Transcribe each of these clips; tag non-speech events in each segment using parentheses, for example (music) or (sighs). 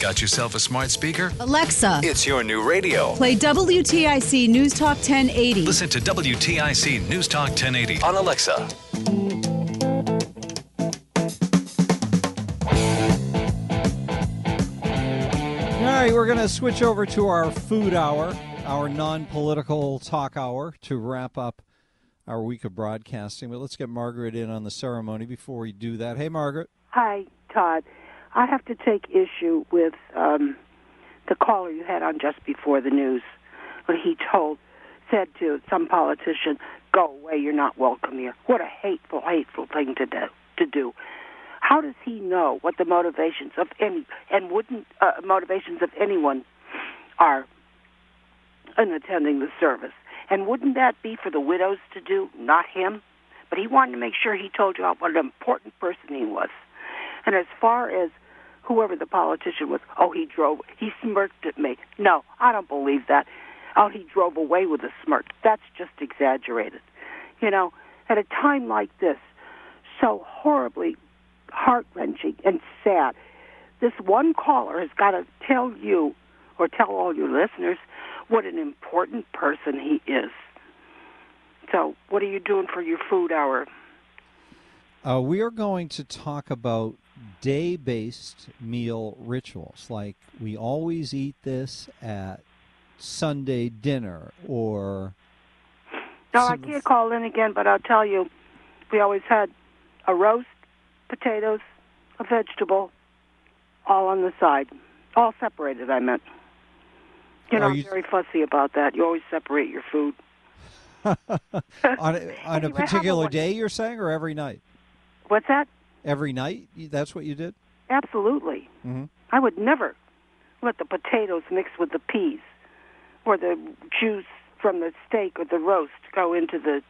Got yourself a smart speaker? Alexa, It's your new radio. play WTIC News Talk 1080. Listen to WTIC News Talk 1080 on Alexa. All right, we're going to switch over to our food hour, our non political talk hour to wrap up our week of broadcasting. But let's get Margaret in on the ceremony before we do that. Hey, Margaret. Hi, Todd. I have to take issue with um, the caller you had on just before the news when he told, said to some politician, "Go away, you're not welcome here." What a hateful, hateful thing to do. To do. How does he know what the motivations of any and wouldn't uh, motivations of anyone are in attending the service? And wouldn't that be for the widows to do, not him? But he wanted to make sure he told you what an important person he was. And as far as whoever the politician was, oh, he drove, he smirked at me. No, I don't believe that. Oh, he drove away with a smirk. That's just exaggerated. You know, at a time like this, so horribly heart wrenching and sad, this one caller has got to tell you or tell all your listeners what an important person he is. So, what are you doing for your food hour? Uh, we are going to talk about day based meal rituals. Like we always eat this at Sunday dinner or. No, I can't call in again, but I'll tell you, we always had a roast, potatoes, a vegetable, all on the side, all separated. I meant. You know, I'm very fussy about that. You always separate your food. (laughs) on a, on a (laughs) particular day, you're saying, or every night? What's that? Every night? That's what you did? Absolutely. hmm I would never let the potatoes mix with the peas, or the juice from the steak or the roast go into the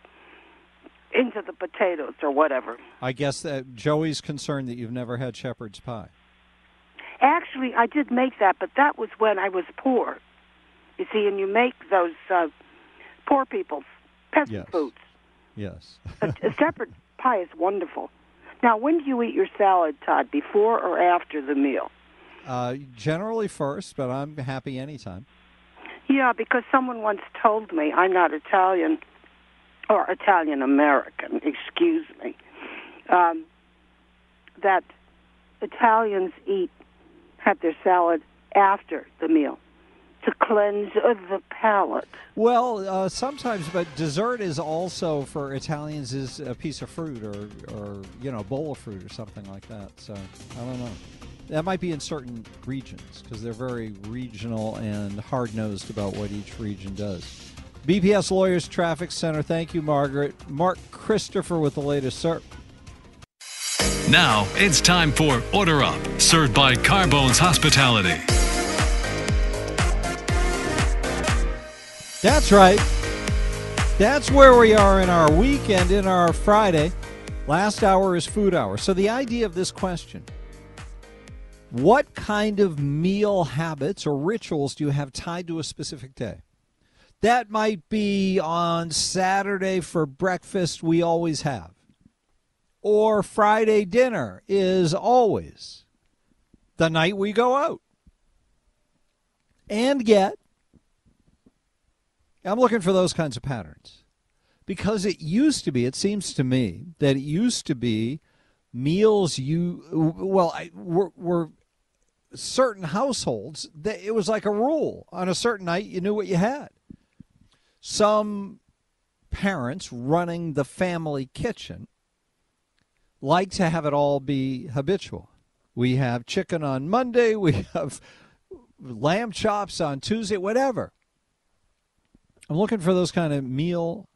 into the potatoes or whatever. I guess that Joey's concerned that you've never had shepherd's pie. Actually, I did make that, but that was when I was poor. You see, and you make those uh, poor people's peasant Yes. foods. Yes. A, a shepherd (laughs) pie is wonderful. Now, when do you eat your salad, Todd? Before or after the meal? Uh, generally first, but I'm happy anytime. Yeah, because someone once told me I'm not Italian or Italian American, excuse me, um, that Italians eat have their salad after the meal to cleanse of the palate. Well, uh, sometimes, but dessert is also for Italians is a piece of fruit or, or you know, a bowl of fruit or something like that. So I don't know. That might be in certain regions because they're very regional and hard nosed about what each region does. BPS Lawyers Traffic Center. Thank you, Margaret. Mark Christopher with the latest, sir. Now it's time for Order Up, served by Carbones Hospitality. That's right. That's where we are in our weekend, in our Friday. Last hour is food hour. So, the idea of this question what kind of meal habits or rituals do you have tied to a specific day? That might be on Saturday for breakfast, we always have. Or Friday dinner is always the night we go out. And yet, I'm looking for those kinds of patterns because it used to be, it seems to me, that it used to be meals you, well, I, were, were certain households, that it was like a rule. On a certain night, you knew what you had. Some parents running the family kitchen like to have it all be habitual. We have chicken on Monday, we (laughs) have lamb chops on Tuesday, whatever. I'm looking for those kind of meal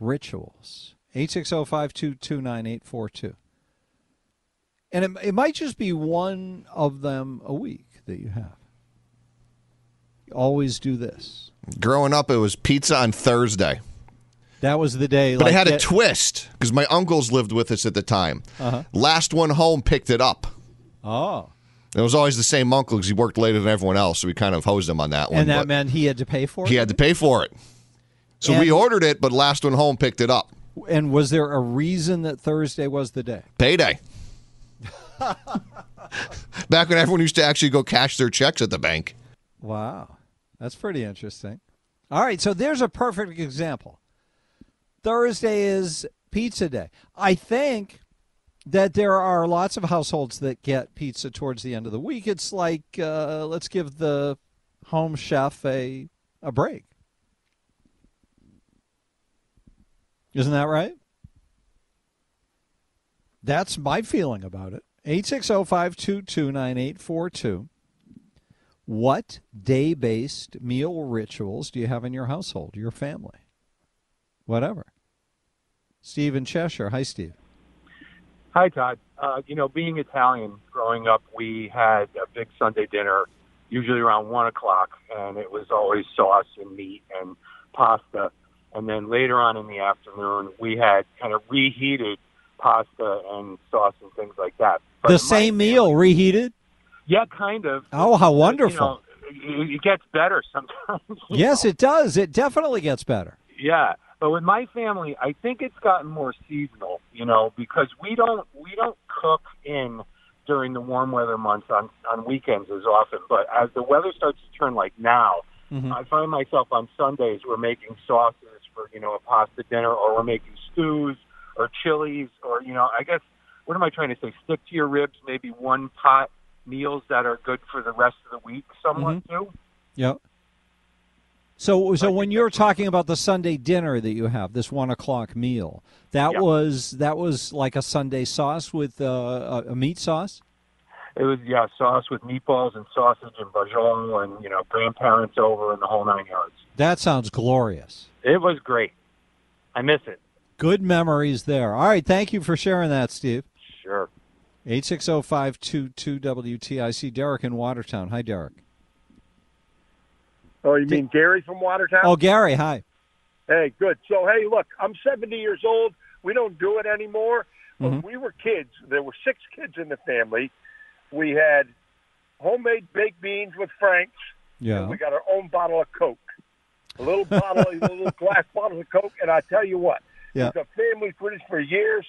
rituals. 860-522-9842. And it, it might just be one of them a week that you have. You Always do this. Growing up, it was pizza on Thursday. That was the day. But like it had a twist because my uncles lived with us at the time. Uh-huh. Last one home picked it up. Oh. It was always the same uncle because he worked later than everyone else, so we kind of hosed him on that one. And that meant he had to pay for it? he had to pay for it. So we ordered it, but last one home picked it up. And was there a reason that Thursday was the day? Payday. (laughs) Back when everyone used to actually go cash their checks at the bank. Wow. That's pretty interesting. All right, so there's a perfect example. Thursday is pizza day. I think that there are lots of households that get pizza towards the end of the week. It's like uh, let's give the home chef a a break. Isn't that right? That's my feeling about it. 860-522-9842. What day-based meal rituals do you have in your household, your family? Whatever. Steve in Cheshire. Hi, Steve. Hi, Todd. Uh, you know, being Italian, growing up, we had a big Sunday dinner, usually around one o'clock, and it was always sauce and meat and pasta. And then later on in the afternoon, we had kind of reheated pasta and sauce and things like that. But the same family- meal reheated? Yeah, kind of. Oh, how You wonderful. know, it it gets better (laughs) sometimes. yes, know? it does. It definitely gets better. Yeah, but with my family, I think it's gotten more seasonal. You know, because we don't we don't cook in during the warm weather months on on weekends as often. But as the weather starts to turn like now, Mm-hmm. I find myself on Sundays we're making sauces for you know a pasta dinner, or we're making stews or chilies, or you know I guess what am I trying to say? Stick to your ribs, maybe one pot meals that are good for the rest of the week, somewhat too. Yep. So, so when you're talking about the Sunday dinner that you have, this one o'clock meal, that Yeah. was that was like a Sunday sauce with uh, a, a meat sauce. It was yeah, sauce with meatballs and sausage and braciole and you know grandparents over and the whole nine yards. That sounds glorious. It was great. I miss it. Good memories there. All right, thank you for sharing that, Steve. Sure. 860-522-WTIC. Derek in Watertown. Hi, Derek. Oh, you mean Gary from Watertown? Oh, Gary. Hi. Hey, good. So, hey, look, I'm 70 years old. We don't do it anymore. But Mm-hmm. when we were kids, there were six kids in the family. We had homemade baked beans with Frank's. Yeah. And we got our own bottle of Coke. A little bottle, a (laughs) little glass bottle of Coke. And I tell you what, Yeah. it's a family tradition for years.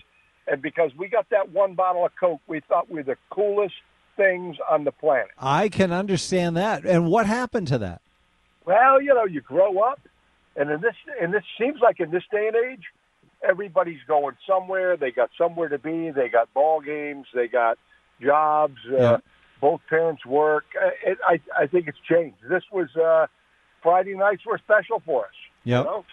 And because we got that one bottle of Coke, we thought we were the coolest things on the planet. I can understand that. And what happened to that? Well, you know, you grow up, and in this, and this seems like in this day and age, everybody's going somewhere. They got somewhere to be. They got ball games. They got jobs. Yeah. Uh, both parents work. Uh, It, I, I think it's changed. This was uh, Friday nights were special for us. Yep. You know?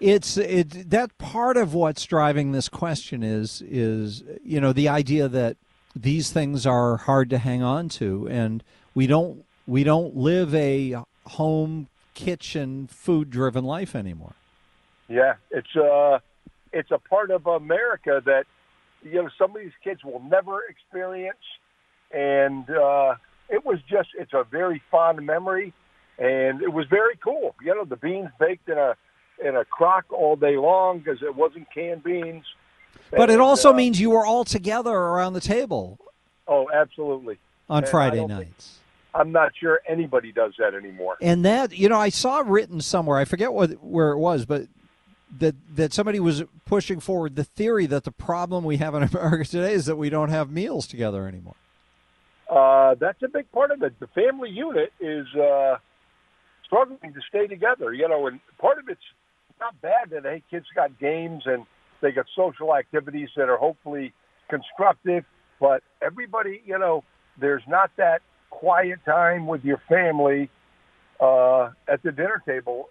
It's it that part of what's driving this question is is you know the idea that these things are hard to hang on to and we don't we don't live a home kitchen food driven life anymore. Yeah, it's uh, it's a part of America that you know some of these kids will never experience, and uh, it was just it's a very fond memory, and it was very cool. You know, the beans baked in a in a crock all day long because it wasn't canned beans. But it also uh, means you were all together around the table oh, absolutely on And Friday don't think- nights. I'm not sure anybody does that anymore. And that you know, I saw written somewhere. I forget what where it was, but that that somebody was pushing forward the theory that the problem we have in (laughs) America today is that we don't have meals together anymore. Uh, that's a big part of it. The family unit is uh, struggling to stay together, you know, and part of it's not bad that hey, kids got games and they got social activities that are hopefully constructive, but everybody, you know, there's not that quiet time with your family uh, at the dinner table.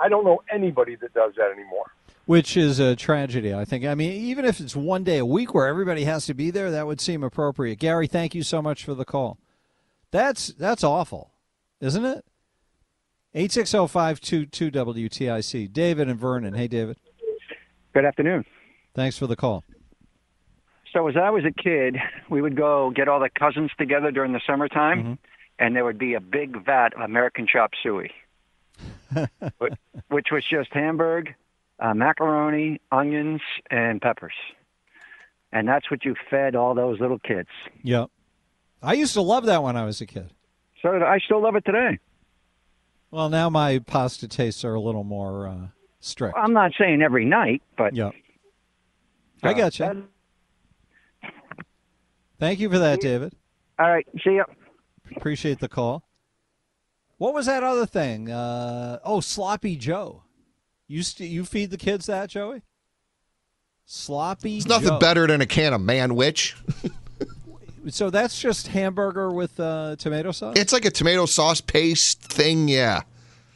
I don't know anybody that does that anymore. Which is a tragedy, I think. I mean, even if it's one day a week where everybody has to be there, that would seem appropriate. Gary, thank you so much for the call. That's that's awful, isn't it? 860-522-WTIC. David and Vernon. Hey, David. Good afternoon. Thanks for the call. So as I was a kid, we would go get all the cousins together during the summertime, Mm-hmm. and there would be a big vat of American chop suey, (laughs) which was just Hamburg, uh, macaroni, onions, and peppers. And that's what you fed all those little kids. Yep. I used to love that when I was a kid. So I still love it today. Well, now my pasta tastes are a little more uh, strict. I'm not saying every night, but Yep. I got you. Thank you for that, David. All right. See ya. Appreciate the call. What was that other thing? Uh, oh, sloppy Joe. You st- you feed the kids that, Joey? Sloppy. It's nothing Joe. better than a can of manwich. (laughs) So that's just hamburger with uh, tomato sauce. It's like a tomato sauce paste thing, yeah.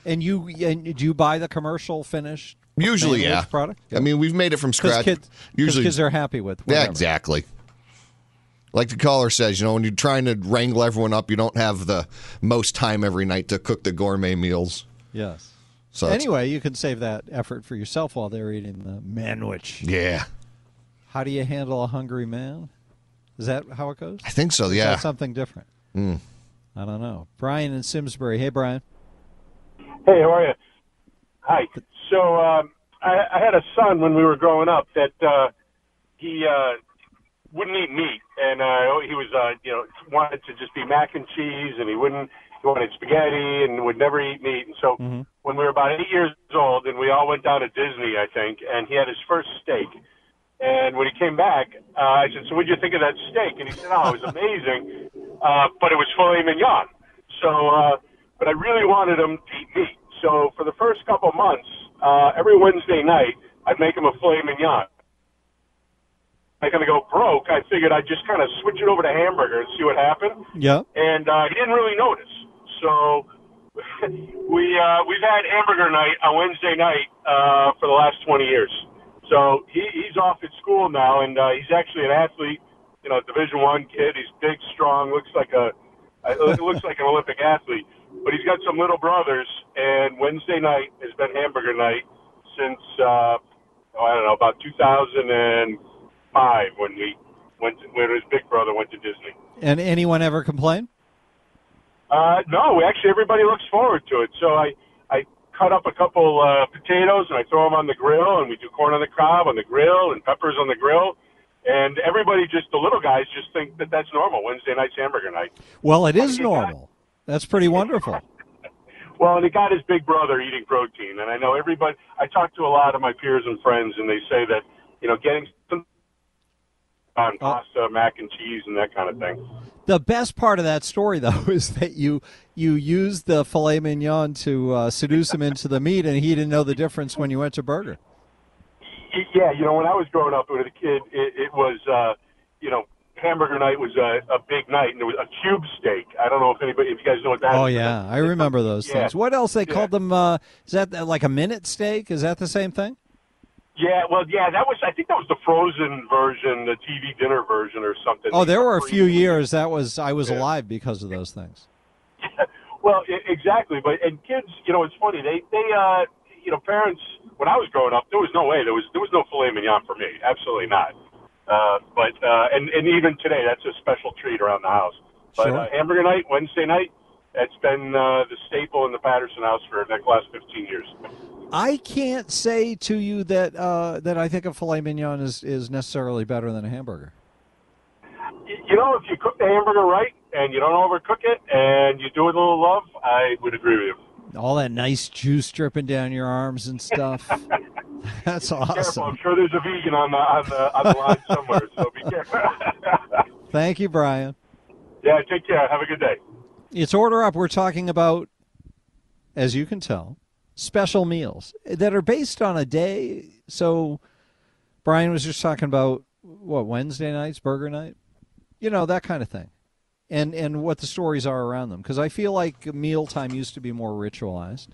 and you and do you buy the commercial finished? Usually, yeah. Product. I mean, we've made it from scratch. kids, 'cause Usually, kids are happy with. yeah, exactly. Like the caller says, you know, when you're trying to wrangle everyone up, you don't have the most time every night to cook the gourmet meals. Yes. So anyway, you can save that effort for yourself while they're eating the manwich. yeah, How do you handle a hungry man? Is that how it goes? I think so. Or is Yeah. that something different? Mm. I don't know. Brian in Simsbury. Hey, Brian. Hey, how are you? Hi. So um, I, I had a son when we were growing up that uh, he uh, wouldn't eat meat, and uh, he was uh, you know wanted to just be mac and cheese, and he wouldn't. He wanted spaghetti and would never eat meat. And so when we were about eight years old, and we all went down to Disney, I think, and he had his first steak. And when he came back, uh, I said, "So what did you think of that steak?" And he said, "Oh, it was (laughs) amazing, uh, but it was filet mignon." So, uh, but I really wanted him to eat meat. So for the first couple months, uh, every Wednesday night, I'd make him a filet mignon. I'm gonna go broke. I figured I'd just kind of switch it over to hamburger and see what happened. Yep. And uh, he didn't really notice. So (laughs) we uh, we've had hamburger night on Wednesday night uh, for the last 20 years. So he, he's off at school now, and uh, he's actually an athlete. You know, Division One kid. He's big, strong, looks like a (laughs) looks like an Olympic athlete. But he's got some little brothers, and Wednesday night has been hamburger night since uh, oh, I don't know about 2005 when we went to, when his big brother went to Disney. And anyone ever complain? Uh, no, actually, everybody looks forward to it. So I, I cut up a couple uh, potatoes and I throw them on the grill, and we do corn on the cob on the grill and peppers on the grill. And everybody, just the little guys, just think that that's normal. Wednesday night's hamburger night. Well, it is normal. That's pretty wonderful. (laughs) Well, and he got his big brother eating protein, and I know everybody. I talk to a lot of my peers and friends, and they say that you know getting on pasta, mac and cheese, and that kind of thing. The best part of that story, though, (laughs) is that you you used the filet mignon to uh, seduce him into the meat, and he didn't know the difference when you went to burger. Yeah, you know, when I was growing up with a kid, it, it was uh, you know hamburger night was a, a big night, and there was a cube steak. I don't know if anybody, if you guys know what that Oh yeah, I remember those Yeah. things. What else they Yeah. called them? Uh, is that like a minute steak? Is that the same thing? Yeah, well, yeah, that was. I think that was the frozen version, the TV dinner version, or something. Oh, there were a few years that was I was alive because of those things. (laughs) Well, I- exactly. But and kids, you know, it's funny. They they uh, you know, parents. When I was growing up, there was no way there was there was no filet mignon for me. Absolutely not. Uh, but uh, and and even today, that's a special treat around the house. But Sure. uh, hamburger night, Wednesday night, that's been uh, the staple in the Patterson house for the last fifteen years. I can't say to you that uh, that I think a filet mignon is, is necessarily better than a hamburger. You know, if you cook the hamburger right and you don't overcook it and you do it with a little love, I would agree with you. All that nice juice dripping down your arms and stuff. (laughs) That's Careful, awesome. I'm sure there's a vegan on the on the, on the line somewhere, so be (laughs) careful. (laughs) Thank you, Brian. yeah, take care. Have a good day. It's order up. We're talking about, as you can tell, special meals that are based on a day. So, Brian was just talking about what Wednesday nights, burger night, you know that kind of thing. and and what the stories are around them. Because I feel like mealtime used to be more ritualized,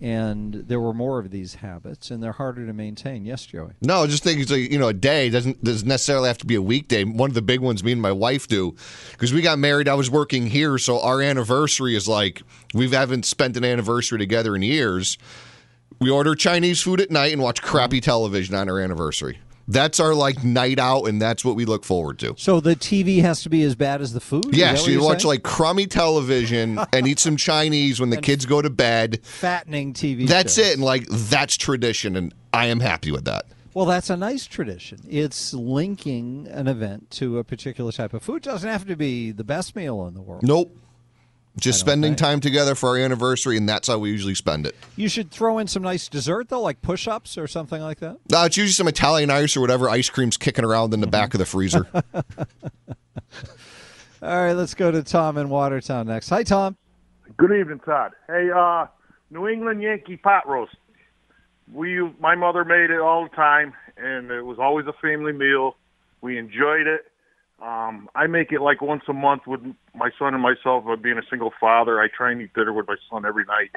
and there were more of these habits, and they're harder to maintain. Yes, Joey. No, I just think it's like you know a day doesn't doesn't necessarily have to be a weekday. One of the big ones me and my wife do because we got married. I was working here, so our anniversary is like we haven't spent an anniversary together in years. We order Chinese food at night and watch crappy television on our anniversary. That's our like night out, and that's what we look forward to. So the TV has to be as bad as the food. Yeah, so you watch saying? like crummy television (laughs) and eat some Chinese when the kids go to bed. fattening TV. That's shows. it, and like that's tradition, and I am happy with that. Well, that's a nice tradition. It's linking an event to a particular type of food. Doesn't have to be the best meal in the world. Nope. Just spending think. time together for our anniversary, and that's how we usually spend it. You should throw in some nice dessert though, like push-ups or something like that. No, it's usually some Italian ice or whatever ice cream's kicking around in the back of the freezer. (laughs) All right, let's go to Tom in Watertown next. Hi, Tom. Good evening, Todd. Hey, uh, New England Yankee pot roast. We, my mother made it all the time, and it was always a family meal. We enjoyed it. Um, I make it like once a month with my son and myself. Of being a single father, I try and eat dinner with my son every night,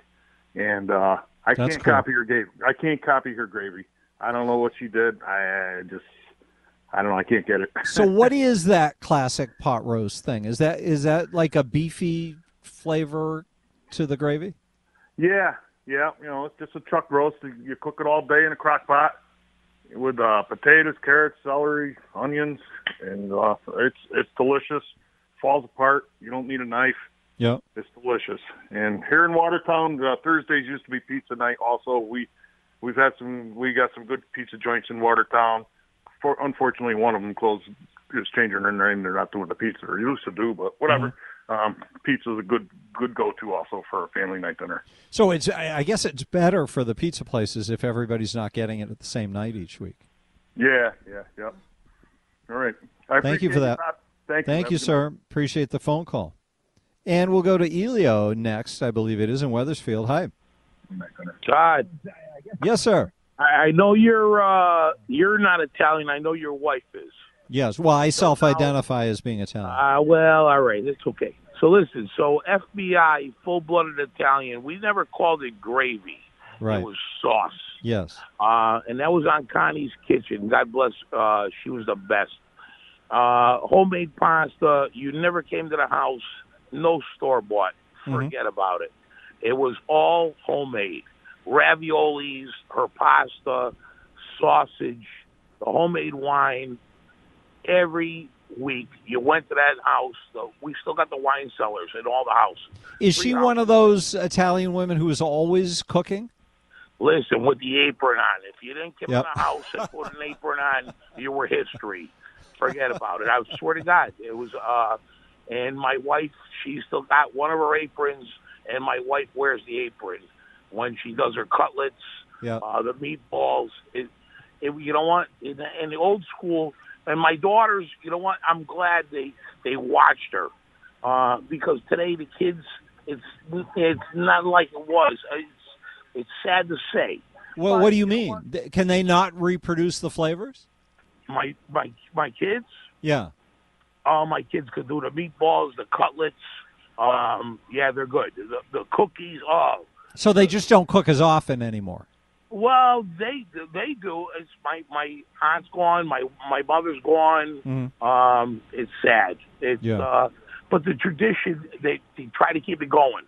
and uh, I That's can't cool. copy her gravy. I can't copy her gravy. I don't know what she did. I, I just, I don't know. I can't get it. So, (laughs) what is that classic pot roast thing? Is that is that like a beefy flavor to the gravy? Yeah, yeah. You know, it's just a chuck roast. You cook it all day in a crock pot with uh, potatoes, carrots, celery, onions, and uh, it's it's delicious. Falls apart. You don't need a knife. Yeah. It's delicious. And here in Watertown, uh, Thursdays used to be pizza night. Also, we we've had some. We got some good pizza joints in Watertown. For unfortunately, one of them closed. Is changing their name. They're not doing the pizza they used to do, but whatever. Um, pizza is a good good go to also for a family night dinner. So it's I I guess it's better for the pizza places if everybody's not getting it at the same night each week. Yeah, yeah, yep. All right. I Thank you for that. Thank, Thank you, Have a good sir. Appreciate the phone call. And we'll go to Elio next, I believe it is in Wethersfield. Hi. Todd, Yes, sir. I, I know you're uh, you're not Italian. I know your wife is. Yes. Well, I self-identify as being Italian. Uh, well, all right, it's okay. So listen, so FBI, full-blooded Italian. We never called it gravy. Right. It was sauce. Yes. Uh, and that was on Connie's kitchen. God bless. Uh, she was the best. Uh, homemade pasta. You never came to the house. No store bought. Forget about it. It was all homemade. Raviolis, her pasta, sausage, the homemade wine. Every week you went to that house. The, we still got the wine cellars in all the houses. Is she one of those Italian women who is always cooking? Listen, with the apron on. If you didn't come Yep. in the house and put an apron on, you were history. Forget about it. I swear to God, it was. uh And my wife, she still got one of her aprons, and my wife wears the apron when she does her cutlets, Yeah. uh, the meatballs. It, it, you know what? In the, in the old school, and my daughters, you know what? I'm glad they they watched her uh, because today the kids, it's it's not like it was. It's it's sad to say. Well, what do you mean? Th- Can they not reproduce the flavors? My my my kids, Yeah. all my kids could do the meatballs, the cutlets. Um, yeah, they're good. The, the cookies, oh, So they just don't cook as often anymore. Well, they they do. It's my my aunt's gone, my my mother's gone. Mhm. Um, it's sad. It's Yeah. uh, but the tradition they they try to keep it going.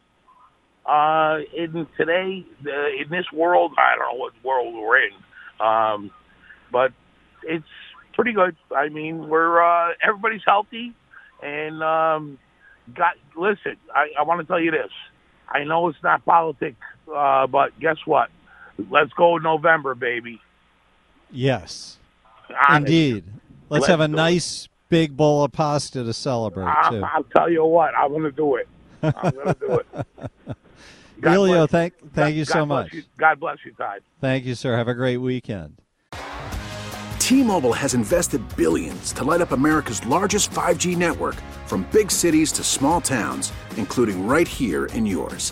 Uh, in today, the, in this world, I don't know what world we're in, um, but it's pretty good. I mean, we're uh, everybody's healthy, and um, got listen. I, I want to tell you this. I know it's not politics, uh, but guess what? Let's go November, baby. Yes. Honest. Indeed. Let's, Let's have a do it. nice big bowl of pasta to celebrate I, too. I'll tell you what. I'm going to do it. I'm going to do it. God Elio, bless thank God- thank you so bless much. you. God bless you, Todd. Thank you, sir. Have a great weekend. T-Mobile has invested billions to light up America's largest 5G network from big cities to small towns, including right here in yours.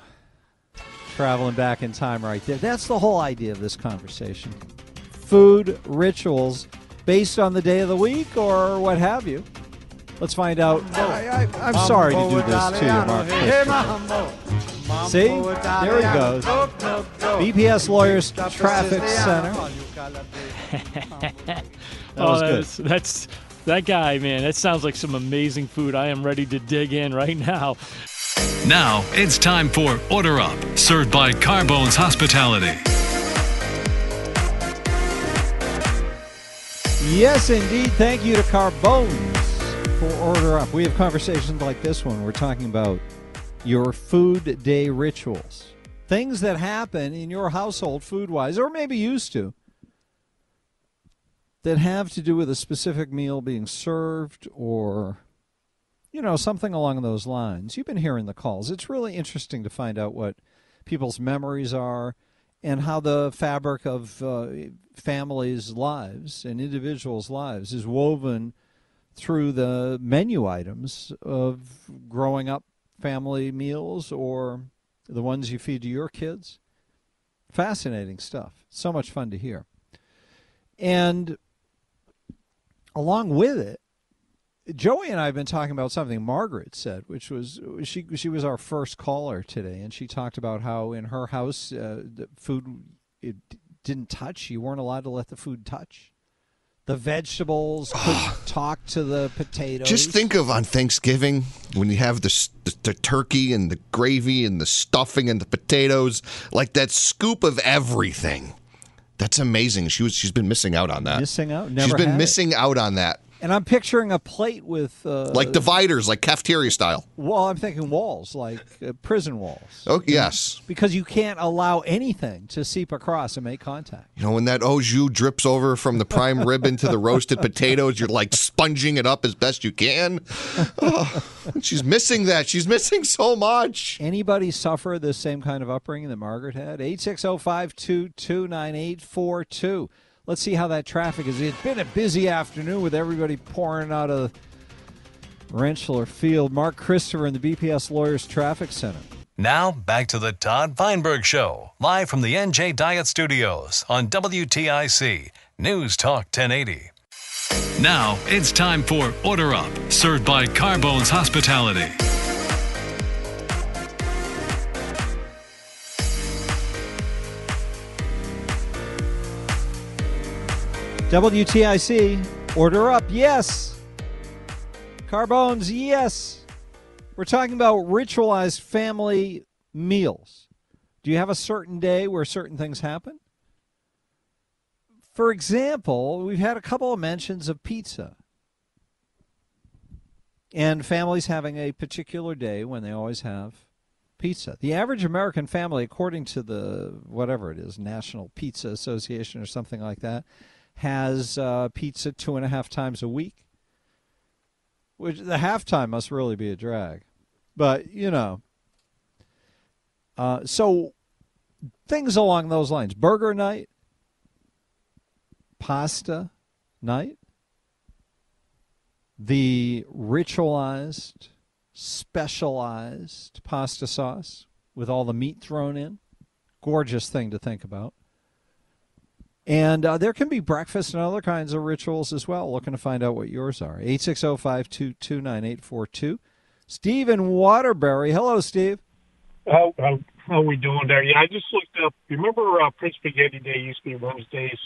Traveling back in time right there. That's the whole idea of this conversation. Food rituals based on the day of the week or what have you. Let's find out. I, am sorry to do this to you, Mark. See? There he goes. BPS Lawyers Traffic Center. (laughs) that oh, that's, that's that guy, man. That sounds like some amazing food. I am ready to dig in right now. Now it's time for Order Up, served by Carbones Hospitality. Yes, indeed. Thank you to Carbones for Order Up. We have conversations like this one. We're talking about your food day rituals, things that happen in your household food wise, or maybe used to, that have to do with a specific meal being served or you know, something along those lines. You've been hearing the calls. It's really interesting to find out what people's memories are and how the fabric of uh, families' lives and individuals' lives is woven through the menu items of growing up family meals or the ones you feed to your kids. Fascinating stuff. So much fun to hear. And along with it, Joey and I have been talking about something Margaret said, which was she she was our first caller today, and she talked about how in her house uh, the food it didn't touch. You weren't allowed to let the food touch. The vegetables (sighs) could talk to the potatoes. Just think of on Thanksgiving when you have the, the, the turkey and the gravy and the stuffing and the potatoes, like that scoop of everything. That's amazing. She was she's been missing out on that. Missing out. Never she's been had it. missing out on that. And I'm picturing a plate with uh, like dividers, like cafeteria style. Well, I'm thinking walls, like uh, prison walls. Oh yes, because you can't allow anything to seep across and make contact. You know when that au jus drips over from the prime (laughs) rib into the roasted potatoes, you're like sponging it up as best you can. Oh, (laughs) she's missing that. She's missing so much. Anybody suffer the same kind of upbringing that Margaret had? Eight six zero five two two nine eight four two. Let's see how that traffic is. It's been a busy afternoon with everybody pouring out of Rentschler Field. Mark Christopher in the BPS Lawyers Traffic Center. Now, back to the Todd Feinberg Show, live from the NJ Diet Studios on WTIC News Talk 1080. Now, it's time for Order Up, served by Carbones Hospitality. WTIC, order up, yes. Carbones, yes. We're talking about ritualized family meals. Do you have a certain day where certain things happen? For example, we've had a couple of mentions of pizza. And families having a particular day when they always have pizza. The average American family, according to the whatever it is, National Pizza Association or something like that, has uh, pizza two and a half times a week. Which the halftime must really be a drag, but you know. Uh, so things along those lines: burger night, pasta night, the ritualized, specialized pasta sauce with all the meat thrown in. Gorgeous thing to think about. And uh, there can be breakfast and other kinds of rituals as well. Looking to find out what yours are. 860 522 9842. Steve in Waterbury. Hello, Steve. How, how, how are we doing there? Yeah, I just looked up. You remember uh, Prince Spaghetti Day used to be Wednesdays?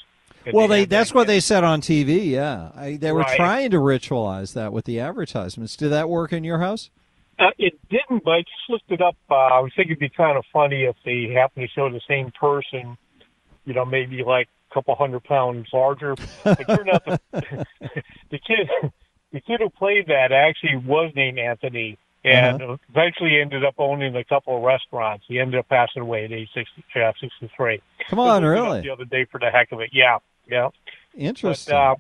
Well, they, that's what they said on TV, yeah. I, they were Right. trying to ritualize that with the advertisements. Did that work in your house? Uh, it didn't, but I just looked it up. Uh, I was thinking it'd be kind of funny if they happened to show the same person, you know, maybe like couple hundred pounds larger. It turned out the, (laughs) the kid, the kid who played that actually was named Anthony, and eventually ended up owning a couple of restaurants. He ended up passing away at age 60, uh, 63. Come on, Just looked it up really? The other day for the heck of it. Yeah, yeah. Interesting. But, uh,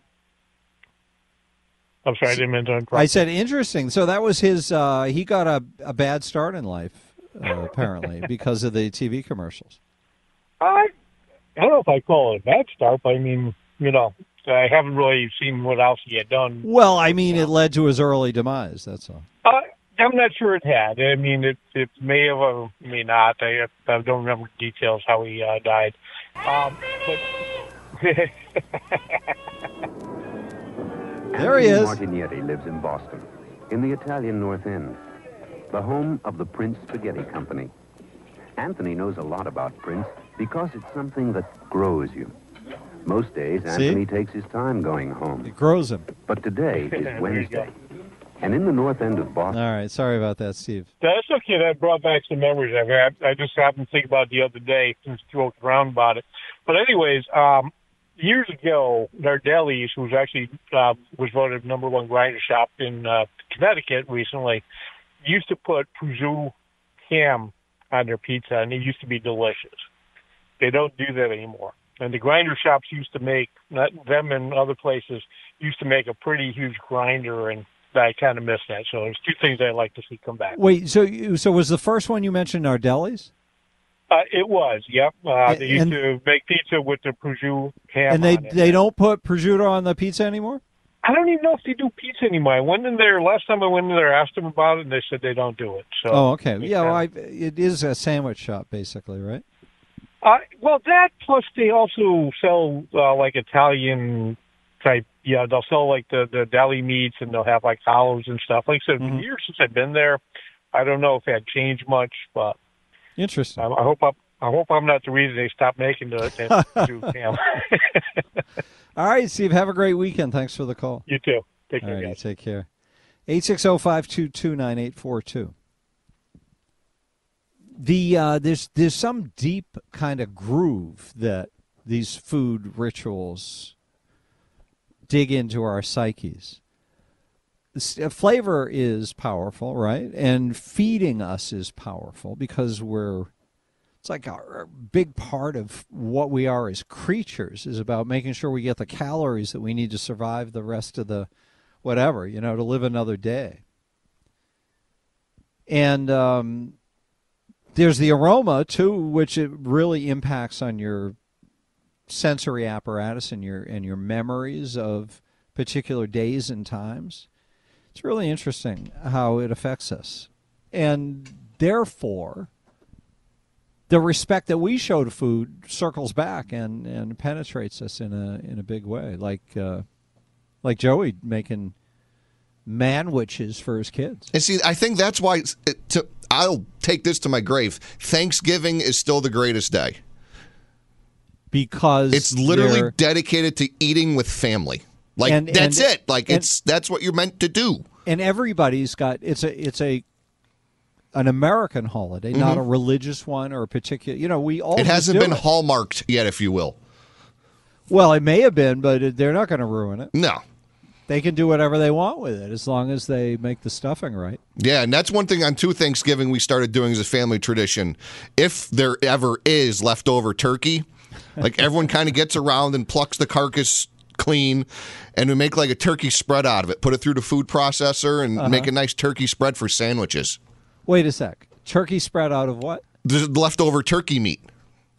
I'm sorry, I didn't mean to interrupt. I said interesting. So that was his. Uh, he got a, a bad start in life, uh, apparently, (laughs) because of the TV commercials. I, I don't know if I call it a bad start, but I mean, you know, I haven't really seen what else he had done. Well, I mean, it led to his early demise. That's all. Uh, I'm not sure it had. I mean, it it may have or may not. I, I don't remember details how he uh, died. Um, but (laughs) There he is. Martignetti lives in Boston, in the Italian North End, the home of the Prince Spaghetti Company. Anthony knows a lot about Prince because it's something that grows you. Most days, See? Anthony takes his time going home. It grows him. But today (laughs) is Wednesday. And in the North End of Boston, All right. Sorry about that, Steve. that's okay. That brought back some memories. I've had. I just happened to think about it the other day since you joked around about it. But anyways, um, years ago, Nardelli's, who was actually uh, was voted number one grinder shop in uh, Connecticut recently, used to put prosciutto ham on their pizza, and it used to be delicious. They don't do that anymore. And the grinder shops used to make, not them and other places, used to make a pretty huge grinder, and I kind of miss that. So there's two things I'd like to see come back. Wait. So, you- so was the first one you mentioned Nardelli's? Uh, it was, yep. Uh, they used And- to make pizza with the prosciutto ham and they they don't put prosciutto on the pizza anymore. I don't even know if they do pizza anymore. I went in there last time I went in there, I asked them about it, and they said they don't do it. So oh, okay. Yeah. Well, I, it is a sandwich shop, basically, right? Uh, well, that plus they also sell uh, like Italian type. Yeah, they'll sell like the the deli meats, and they'll have like olives and stuff. Like I said, Mm-hmm. years since I've been there, I don't know if it had changed much, but Interesting. I, I hope I'm, I hope I'm not the reason they stopped making the, the prosciutto ham. All right, Steve. Have a great weekend. Thanks for the call. you too. Take care, right, guys. take care. Eight six zero five two two nine eight four two. The uh, there's there's some deep kind of groove that these food rituals dig into our psyches. Uh, Flavor is powerful, right? And feeding us is powerful because we're it's like a big part of what we are as creatures is about making sure we get the calories that we need to survive the rest of the whatever, you know, to live another day. And um, there's the aroma too, which it really impacts on your sensory apparatus and your and your memories of particular days and times. It's really interesting how it affects us, and therefore, the respect that we show to food circles back and, and penetrates us in a in a big way, like uh, like Joey making manwiches for his kids. And see, I think that's why it, to, I'll take this to my grave. Thanksgiving is still the greatest day. Because It's literally dedicated to eating with family. Like And- that's and- it. Like and- it's that's what you're meant to do. and everybody's got it's a it's a an American holiday, not Mhm. a religious one or a particular. You know, we all it hasn't been it. hallmarked yet, if you will. Well, it may have been, but they're not going to ruin it. No. They can do whatever they want with it as long as they make the stuffing right. Yeah, and that's one thing on two Thanksgiving we started doing as a family tradition. If there ever is leftover turkey, like everyone kind of gets around and plucks the carcass clean, and we make like a turkey spread out of it. Put it through the food processor and Uh-huh. make a nice turkey spread for sandwiches. Wait a sec. Turkey spread out of what? There's leftover turkey meat.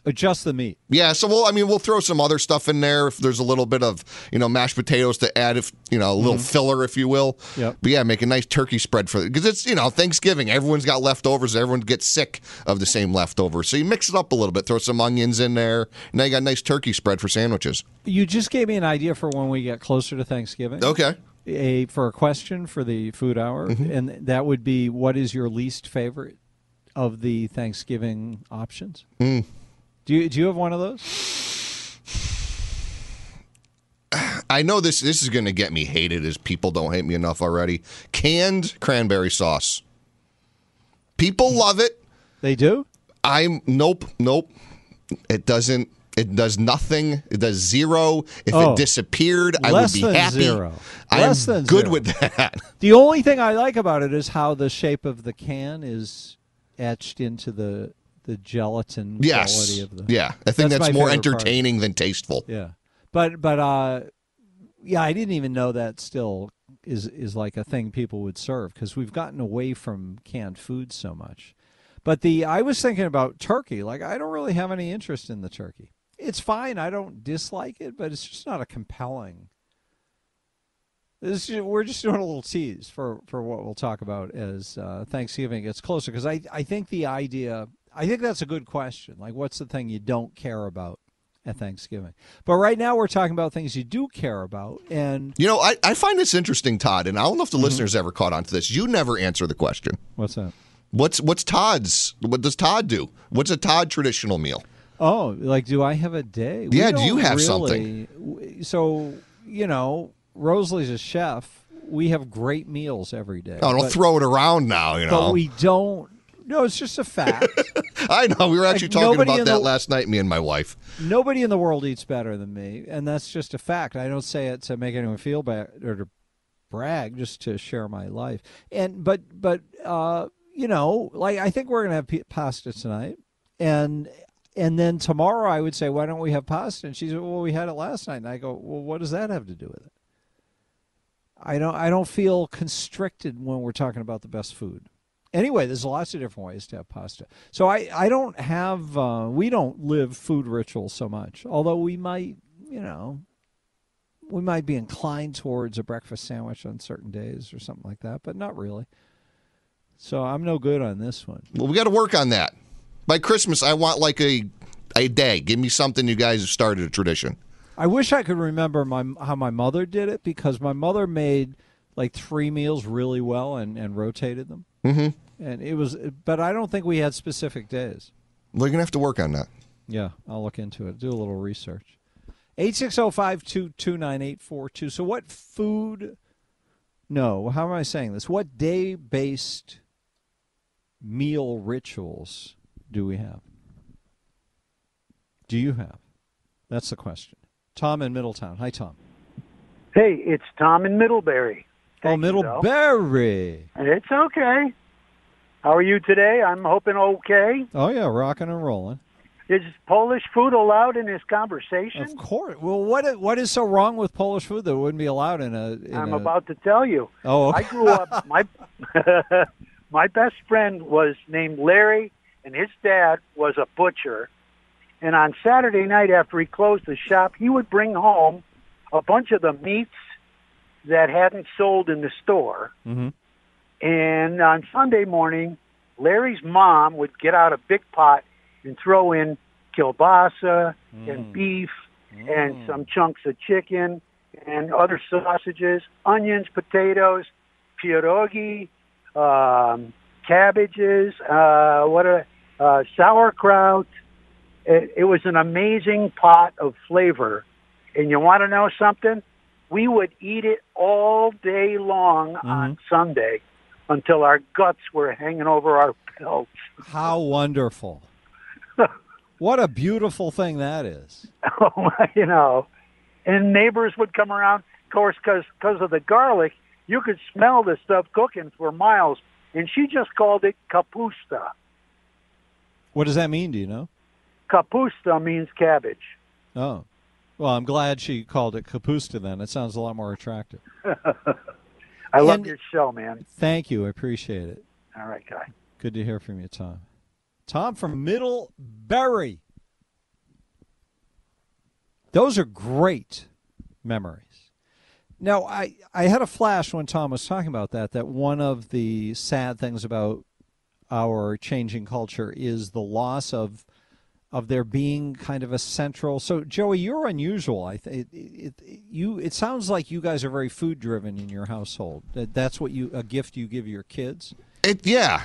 Uh, Just the meat. Yeah, so we'll I mean we'll throw some other stuff in there if there's a little bit of you know mashed potatoes to add if you know a little filler if you will. Yep. But yeah, make a nice turkey spread for it because it's you know Thanksgiving. Everyone's got leftovers. Everyone gets sick of the same leftovers. So you mix it up a little bit. Throw some onions in there. Now you got a nice turkey spread for sandwiches. You just gave me an idea for when we get closer to Thanksgiving. Okay. A for a question for the food hour, Mm-hmm. and that would be, what is your least favorite of the Thanksgiving options? Mm. Do you do you have one of those? I know this this is going to get me hated as people don't hate me enough already. Canned cranberry sauce. People love it. They do. I'm nope nope. It doesn't. It does nothing. It does zero. If Oh. it disappeared, I would be happy. zero. I Less am than good zero. with that. (laughs) The only thing I like about it is how the shape of the can is etched into the the gelatin Yes. quality of the. Yeah. I think that's, my more favorite part. entertaining than tasteful. Yeah, but but uh, yeah, I didn't even know that still is is like a thing people would serve because we've gotten away from canned food so much. But the I was thinking about turkey. Like I don't really have any interest in the turkey. It's fine. I don't dislike it, but it's just not a compelling. This is, we're just doing a little tease for, for what we'll talk about as uh, Thanksgiving gets closer because I, I think the idea I think that's a good question. Like, what's the thing you don't care about at Thanksgiving? But right now we're talking about things you do care about, and You know, I, I find this interesting, Todd, and I don't know if Mm-hmm. the listeners ever caught on to this. You never answer the question. What's that? What's what's Todd's? What does Todd do? What's a Todd traditional meal? Oh, like, do I have a day? Yeah, do you have really- w- So you know, Rosalie's a chef. We have great meals every day. Oh, don't but- throw it around now. You know, But we don't. No, it's just a fact. (laughs) I know. We were actually Like, talking about that the- last night. Me and my wife. Nobody in the world eats better than me, and that's just a fact. I don't say it to make anyone feel bad or to brag, just to share my life. And but but uh, you know, like I think we're gonna have pasta tonight, and and then tomorrow I would say, why don't we have pasta? And she said, well, we had it last night, and I go, well, what does that have to do with it? I don't I don't feel constricted when we're talking about the best food. Anyway, there's lots of different ways to have pasta. So I, I don't have uh, we don't live food rituals so much. Although we might, you know, we might be inclined towards a breakfast sandwich on certain days or something like that, but not really. So I'm no good on this one. Well, we got to work on that. By Christmas, I want like a a day. Give me something you guys have started a tradition. I wish I could remember my how my mother did it because my mother made like three meals really well and, and rotated them. Mm-hmm. And it was, but I don't think we had specific days. We're gonna have to work on that. Yeah, I'll look into it. Do a little research. Eight six zero five two two nine eight four two. So, what food? No, how am I saying this? What day based meal rituals do we have? Do you have? That's the question. Tom in Middletown. Hi, Tom. Hey, it's Tom in Middlebury. oh, Middlebury. It's okay. How are you today? I'm hoping okay. Oh yeah, rocking and rolling. Is Polish food allowed in this conversation? Of course. Well, what what is so wrong with Polish food that wouldn't be allowed in a? In I'm a- about to tell you. Oh, okay. I grew up. My (laughs) my best friend was named Larry, and his dad was a butcher. And on Saturday night, after he closed the shop, he would bring home a bunch of the meats that hadn't sold in the store. Mhm. And on Sunday morning, Larry's mom would get out a big pot and throw in kielbasa and beef and some chunks of chicken and other sausages, onions, potatoes, pierogi, um, cabbages, uh, what a uh, sauerkraut. It, it was an amazing pot of flavor. And you want to know something? We would eat it all day long on Sunday until our guts were hanging over our belts. How wonderful! (laughs) what a beautiful thing that is. Oh, (laughs) you know, and neighbors would come around. Of course, because of the garlic, you could smell the stuff cooking for miles. And she just called it kapusta. What does that mean? Do you know? Kapusta means cabbage. Oh, well, I'm glad she called it kapusta. Then it sounds a lot more attractive. (laughs) I love your show, man. Thank you. I appreciate it. All right, guy. Good to hear from you, Tom. Tom from Middlebury. Those are great memories. Now, I, I had a flash when Tom was talking about that, that one of the sad things about our changing culture is the loss of of there being kind of a central. So, Joey, you're unusual. I think it, it, it, you. It sounds like you guys are very food driven in your household. That that's what you a gift you give your kids. It yeah.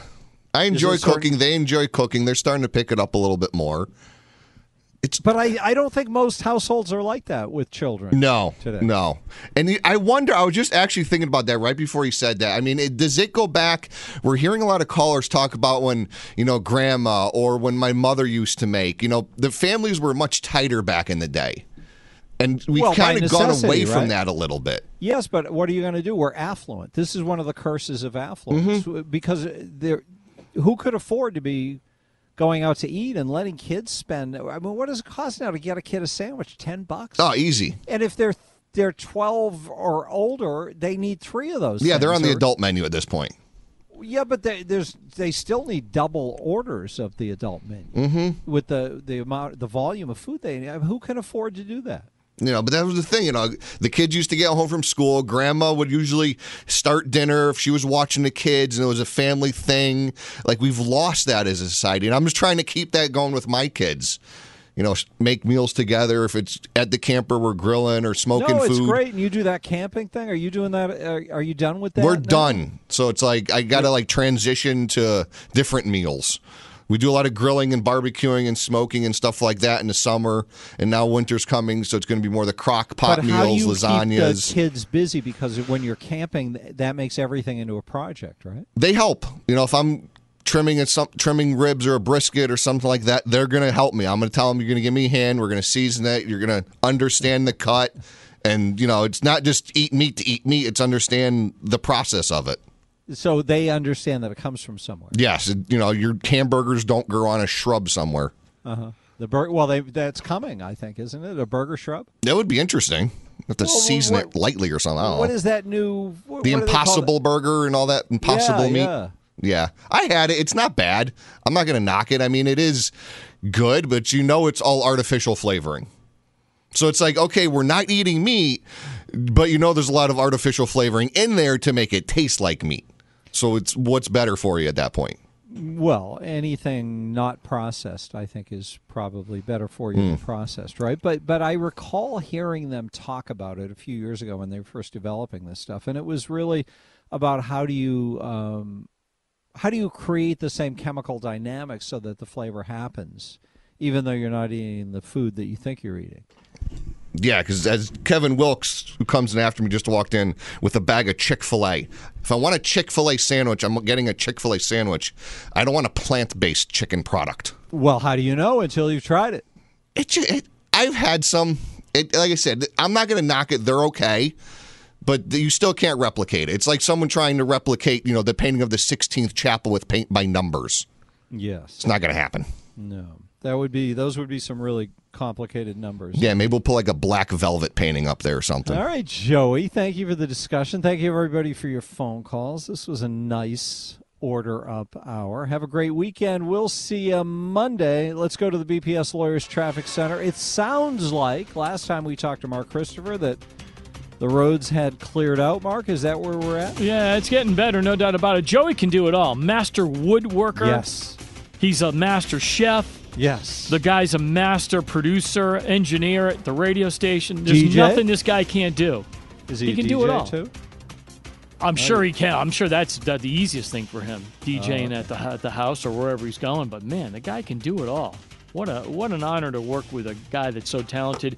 I enjoy it certain- cooking. They enjoy cooking. They're starting to pick it up a little bit more. It's but I, I don't think most households are like that with children. No, today. no. And I wonder, I was just actually thinking about that right before he said that. I mean, it, does it go back? We're hearing a lot of callers talk about when, you know, grandma or when my mother used to make, you know, the families were much tighter back in the day. And we've Well, kind of gone away from right? that a little bit. Yes, but what are you going to do? We're affluent. This is one of the curses of affluence Mm-hmm. because there, who could afford to be going out to eat and letting kids spend? I mean, what does it cost now to get a kid a sandwich? Ten bucks. Oh, easy. And if they're they're twelve or older, they need three of those. Yeah, they're on the or- adult menu at this point. Yeah, but they, there's they still need double orders of the adult menu Mm-hmm. with the the amount the volume of food they. Mean, who can afford to do that? You know, but that was the thing. You know, the kids used to get home from school. Grandma would usually start dinner if she was watching the kids, and it was a family thing. Like we've lost that as a society, and I'm just trying to keep that going with my kids. You know, make meals together. If it's at the camper, we're grilling or smoking no, it's food. great. And you do that camping thing. Are you doing that? Are, are you done with that? We're now? done. So it's like I got to like transition to different meals. We do a lot of grilling and barbecuing and smoking and stuff like that in the summer, and now winter's coming, so it's going to be more the crock pot But how meals, you lasagnas. keep the kids busy? Because when you're camping, that makes everything into a project, right? they help. You know, if I'm trimming some trimming ribs or a brisket or something like that, they're going to help me. I'm going to tell them you're going to give me a hand. We're going to season it. You're going to understand the cut, and you know, it's not just eat meat to eat meat. It's understand the process of it. So they understand that it comes from somewhere. Yes, you know, your hamburgers don't grow on a shrub somewhere. Uh huh. The bur- well, they that's coming, I think, isn't it? A burger shrub. That would be interesting. Have to Well, season what- it lightly or something. I don't What know. is that new? What, the what do they call Impossible Burger and all that Impossible Yeah, meat. yeah. Yeah, I had it. It's not bad. I'm not going to knock it. I mean, it is good, but you know, it's all artificial flavoring. So it's like, okay, we're not eating meat, but you know, there's a lot of artificial flavoring in there to make it taste like meat. So it's what's better for you at that point. Well, anything not processed, I think, is probably better for you than Hmm. processed, right? But but I recall hearing them talk about it a few years ago when they were first developing this stuff, and it was really about how do you um, how do you create the same chemical dynamics so that the flavor happens, even though you're not eating the food that you think you're eating. Yeah, because as Kevin Wilkes, who comes in after me, just walked in with a bag of Chick fil A. If I want a Chick fil A sandwich, I'm getting a Chick fil A sandwich. I don't want a plant based chicken product. Well, how do you know until you've tried it? It, it I've had some. It, like I said, I'm not going to knock it. They're okay, but you still can't replicate it. It's like someone trying to replicate, you know, the painting of the Sistine Chapel with paint by numbers. Yes. It's not going to happen. No, that would be those would be some really complicated numbers. Yeah, maybe we'll put like a black velvet painting up there or something. All right, Joey. Thank you for the discussion. Thank you, everybody, for your phone calls. This was a nice order up hour. Have a great weekend. We'll see you Monday. Let's go to the BPS Lawyers Traffic Center. It sounds like last time we talked to Mark Christopher that the roads had cleared out. Mark, is that where we're at? Yeah, it's getting better, no doubt about it. Joey can do it all. Master woodworker. Yes. He's a master chef. Yes. The guy's a master producer, engineer at the radio station. There's DJ? nothing this guy can't do. Is he, He can do it all. too? I'm sure he can. I'm sure that's the, the easiest thing for him, DJing oh, at the at the house or wherever he's going. But man, the guy can do it all. What a what an honor to work with a guy that's so talented.